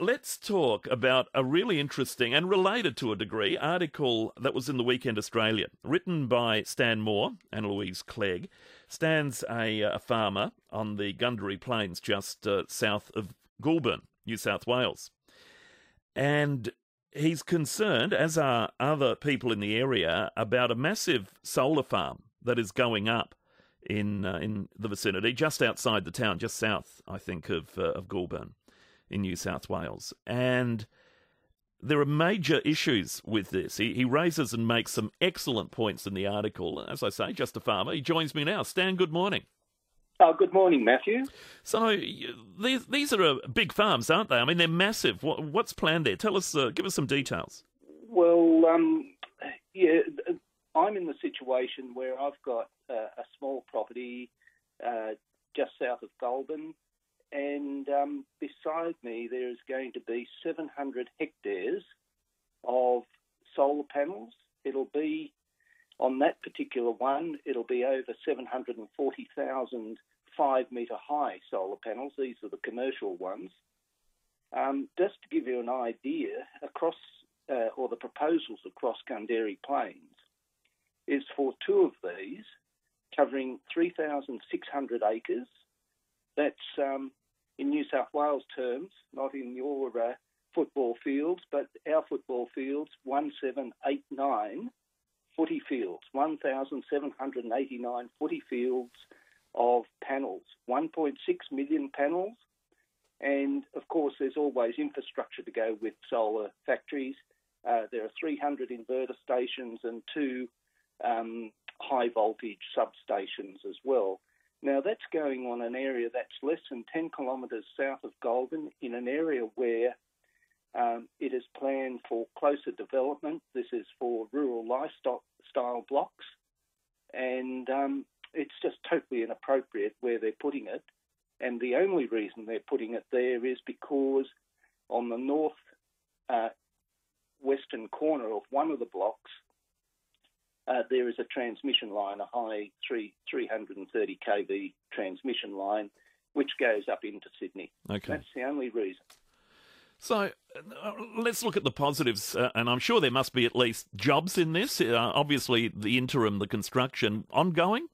let's talk about a really interesting and related to a degree article that was in the Weekend Australia, written by Stan Moore and Louise Clegg. Stan's a, a farmer on the Gundary Plains just uh, south of Goulburn, New South Wales. And he's concerned, as are other people in the area, about a massive solar farm that is going up in uh, in the vicinity, just outside the town, just south, I think, of uh, of Goulburn in New South Wales. And there are major issues with this. He, he raises and makes some excellent points in the article. As I say, just a farmer. He joins me now. Stan, good morning. Oh, good morning, Matthew. So these these are uh, big farms, aren't they? I mean, they're massive. What, what's planned there? Tell us, uh, give us some details. Well, um, yeah, I'm in the situation where I've got a small property uh, just south of Goulburn, and um, beside me there is going to be 700 hectares of solar panels. It'll be on that particular one, it'll be over 740,000 five metre high solar panels. These are the commercial ones. Um, just to give you an idea, across uh, or the proposals across Gundary Plains is for two of these, covering 3,600 acres. That's um, in New South Wales terms, not in your uh, football fields, but our football fields, 1789 footy fields, 1,789 footy fields of panels, 1.6 million panels. And of course, there's always infrastructure to go with solar factories. Uh, there are 300 inverter stations and two um, high voltage substations as well. That's going on an area that's less than 10 kilometres south of Goulburn in an area where um, it is planned for closer development. This is for rural lifestyle blocks, and um, it's just totally inappropriate where they're putting it. And the only reason they're putting it there is because on the north uh, western corner of one of the blocks, uh, there is a transmission line, a high three, 330 kV transmission line, which goes up into Sydney. Okay. That's the only reason. So uh, let's look at the positives, uh, and I'm sure there must be at least jobs in this. Uh, obviously, the interim, the construction, ongoing.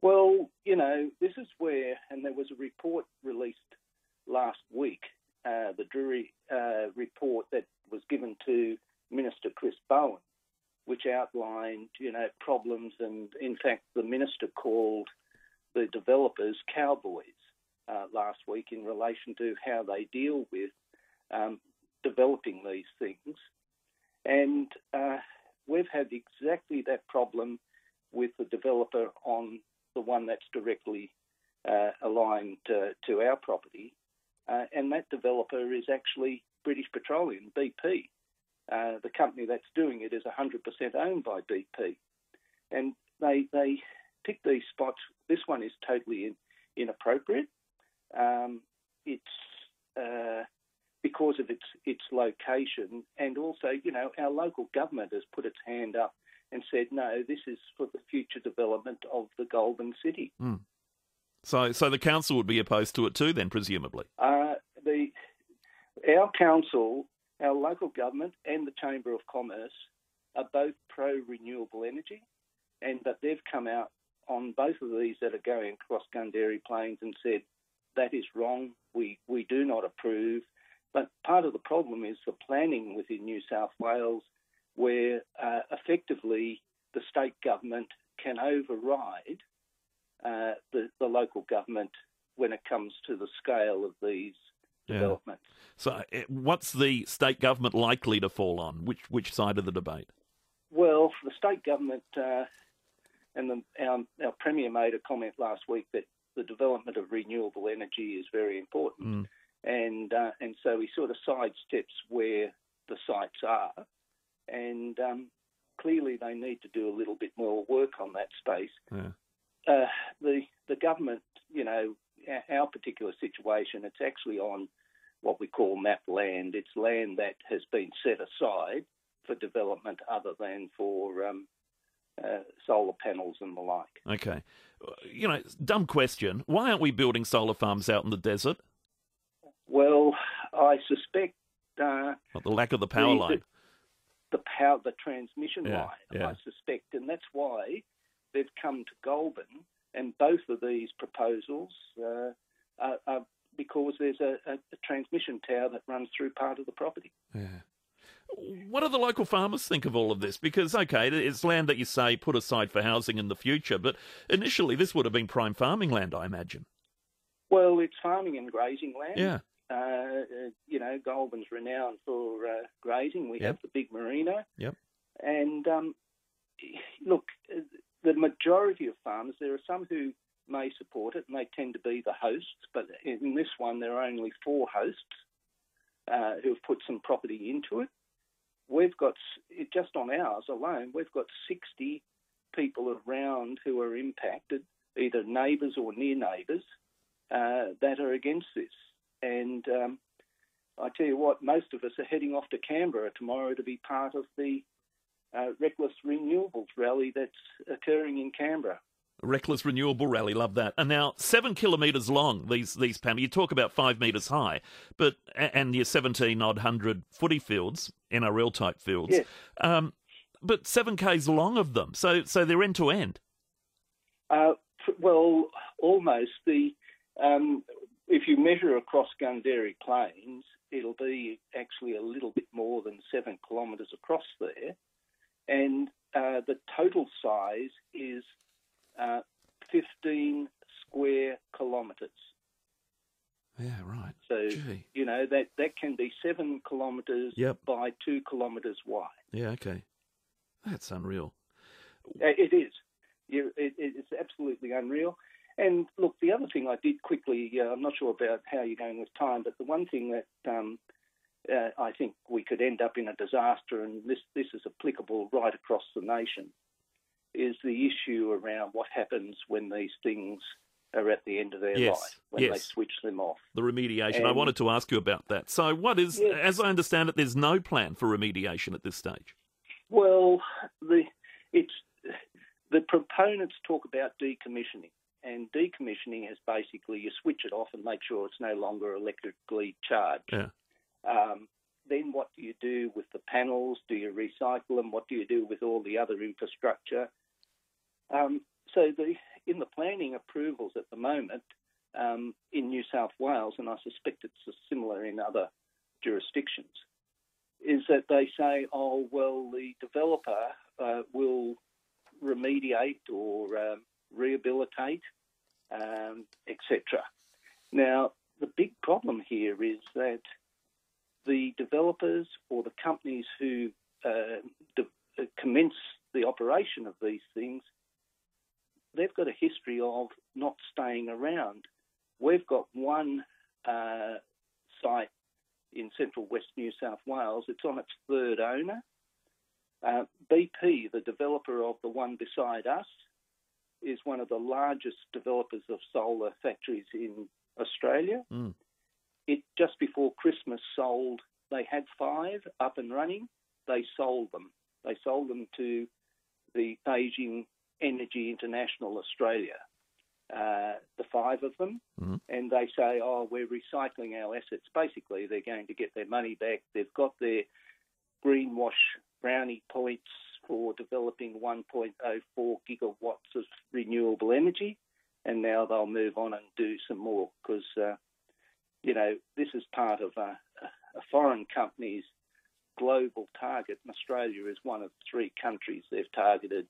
Well, you know, this is where, and there was a report released last week, uh, the Drury uh, report that was given to Minister Chris Bowen, which outlined, you know, problems, and in fact, the minister called the developers cowboys uh, last week in relation to how they deal with um, developing these things. And uh, we've had exactly that problem with the developer on the one that's directly uh, aligned to our property. Uh, and that developer is actually British Petroleum, BP. Uh, the company that's doing it is 100% owned by BP. And they, they pick these spots. This one is totally in, inappropriate. Um, it's uh, because of its its location, and also, you know, our local government has put its hand up and said, no, this is for the future development of the Goulburn City. Mm. So, so the council would be opposed to it too, then, presumably. Uh, the our council, our local government, and the Chamber of Commerce are both pro renewable energy, and that they've come out on both of these that are going across Gundary Plains and said that is wrong. We we do not approve. But part of the problem is the planning within New South Wales, where uh, effectively the state government can override uh, the, the local government when it comes to the scale of these yeah. So, uh, what's the state government likely to fall on? Which which side of the debate? Well, the state government uh, and the, our, our premier made a comment last week that the development of renewable energy is very important. Mm. And, uh, and so he sort of sidesteps where the sites are. And um, clearly they need to do a little bit more work on that space. Yeah. Uh, the, the government, you know, our particular situation, it's actually on what we call map land. It's land that has been set aside for development other than for um, uh, solar panels and the like. Okay. You know, dumb question. Why aren't we building solar farms out in the desert? Well, I, suspect uh, the lack of the power the, line. The, the power, the transmission Yeah, line. yeah. I suspect, and that's why they've come to Goulburn. And both of these proposals uh, are, are because there's a, a, a transmission tower that runs through part of the property. Yeah. What do the local farmers think of all of this? Because, okay, it's land that you say put aside for housing in the future, but initially this would have been prime farming land, I imagine. Well, it's farming and grazing land. Yeah. Uh, uh, you know, Goulburn's renowned for uh, grazing. We Yep. have the big merino. Yep. And um, look, the majority of farmers, there are some who may support it, and they tend to be the hosts. But in this one, there are only four hosts uh, who have put some property into it. We've got just on ours alone, we've got 60 people around who are impacted, either neighbours or near neighbours, uh, that are against this. And um, I tell you what, most of us are heading off to Canberra tomorrow to be part of the uh, Reckless Renewables rally that's occurring in Canberra. Reckless renewable rally, love that. And now seven kilometres long. These these panels. You talk about five metres high, but and your seventeen odd hundred footy fields, NRL type fields. Yes. Um, but seven k's long of them, so so they're end to end. Uh, well, almost the um, if you measure across Gundary Plains, it'll be actually a little bit more than seven kilometres across there, and uh, the total size is uh, 15 square kilometres. Yeah, right. So Gee. you know that that can be seven kilometres Yep. by two kilometres wide. Yeah. Okay. That's unreal. Uh, It is. You, it, it's absolutely unreal. And look, the other thing I did quickly, uh, I'm not sure about how you're going with time, but the one thing that um, uh, I think we could end up in a disaster, and this, this is applicable right across the nation, is the issue around what happens when these things are at the end of their Yes, life, when they switch them off. The remediation. I wanted to ask you about that. So, what is, Yes. as I understand it, there's no plan for remediation at this stage. Well, the it's the proponents talk about decommissioning, and decommissioning is basically you switch it off and make sure it's no longer electrically charged. Yeah. Um, then what do you do with the panels? Do you recycle them? What do you do with all the other infrastructure? Um, so the in the planning approvals at the moment um, in New South Wales, and I suspect it's similar in other jurisdictions, is that they say, oh, well, the developer uh, will remediate or um, rehabilitate, um, etc. Now, the big problem here is that the developers or the companies who uh, de- commence the operation of these things, they've got a history of not staying around. We've got one uh, site in central west New South Wales. It's on its third owner. Uh, BP, the developer of the one beside us, is one of the largest developers of solar factories in Australia. Mm. It just before Christmas sold. They had five up and running. They sold them. They sold them to the Beijing Energy International Australia. Uh, the five of them, Mhm. and they say, "Oh, we're recycling our assets." Basically, they're going to get their money back. They've got their greenwash brownie points for developing 1.04 gigawatts of renewable energy, and now they'll move on and do some more because, uh, you know, this is part of a, a foreign company's global target, and Australia is one of three countries they've targeted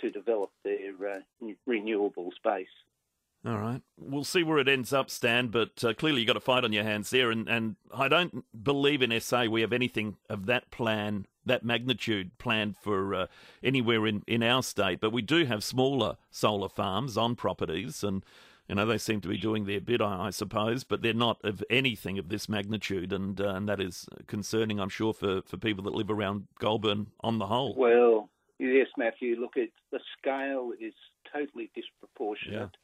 to develop their uh, renewable space. All right. We'll see where it ends up, Stan, but uh, clearly you've got a fight on your hands there. And, and I don't believe in SA we have anything of that plan, that magnitude planned for uh, anywhere in, in our state. But we do have smaller solar farms on properties, and you know they seem to be doing their bit, I, I suppose, but they're not of anything of this magnitude, and uh, and that is concerning, I'm sure, for, for people that live around Goulburn on the whole. Well, yes, Matthew. Look, at the scale is totally disproportionate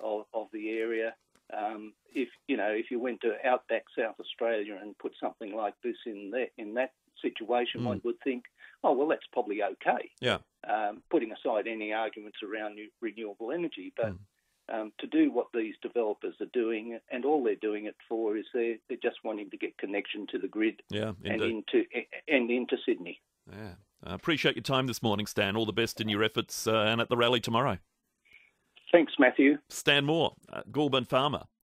of, of the area. Um, if you know, if you went to outback South Australia and put something like this in that in that situation, Mm. one would think, oh well, that's probably okay. Yeah. Um, putting aside any arguments around new, renewable energy, but Mm. um, to do what these developers are doing, and all they're doing it for is they're, they're just wanting to get connection to the grid Yeah, and into and into Sydney. Yeah. I appreciate your time this morning, Stan. All the best in your efforts uh, and at the rally tomorrow. Thanks, Matthew. Stan Moore, uh, Goulburn farmer.